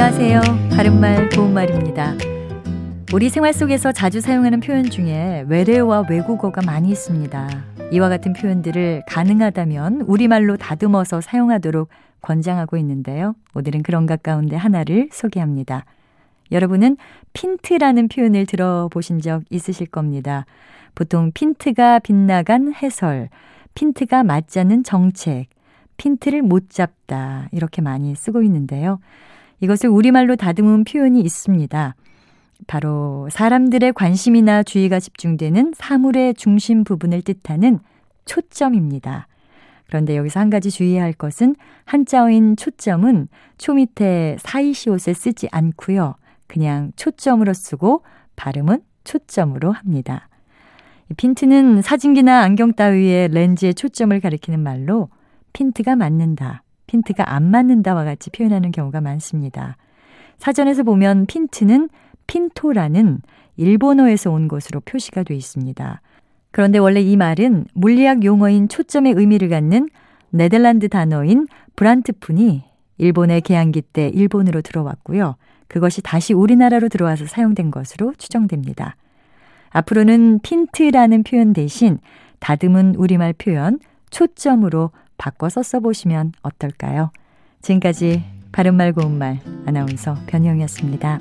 안녕하세요. 바른말 고운말입니다. 우리 생활 속에서 자주 사용하는 표현 중에 외래어와 외국어가 많이 있습니다. 이와 같은 표현들을 가능하다면 우리말로 다듬어서 사용하도록 권장하고 있는데요. 오늘은 그런 것 가운데 하나를 소개합니다. 여러분은 핀트라는 표현을 들어보신 적 있으실 겁니다. 보통 핀트가 빗나간 해설, 핀트가 맞지 않는 정책, 핀트를 못 잡다 이렇게 많이 쓰고 있는데요. 이것을 우리말로 다듬은 표현이 있습니다. 바로 사람들의 관심이나 주의가 집중되는 사물의 중심 부분을 뜻하는 초점입니다. 그런데 여기서 한 가지 주의해야 할 것은 한자어인 초점은 초 밑에 사이시옷을 쓰지 않고요. 그냥 초점으로 쓰고 발음은 초점으로 합니다. 핀트는 사진기나 안경 따위의 렌즈의 초점을 가리키는 말로 핀트가 맞는다, 핀트가 안 맞는다와 같이 표현하는 경우가 많습니다. 사전에서 보면 핀트는 핀토라는 일본어에서 온 것으로 표시가 되어 있습니다. 그런데 원래 이 말은 물리학 용어인 초점의 의미를 갖는 네덜란드 단어인 브란트푼이 일본의 개항기 때 일본으로 들어왔고요. 그것이 다시 우리나라로 들어와서 사용된 것으로 추정됩니다. 앞으로는 핀트라는 표현 대신 다듬은 우리말 표현 초점으로 바꿔서 써보시면 어떨까요? 지금까지 바른말 고운말 아나운서 변희영이었습니다.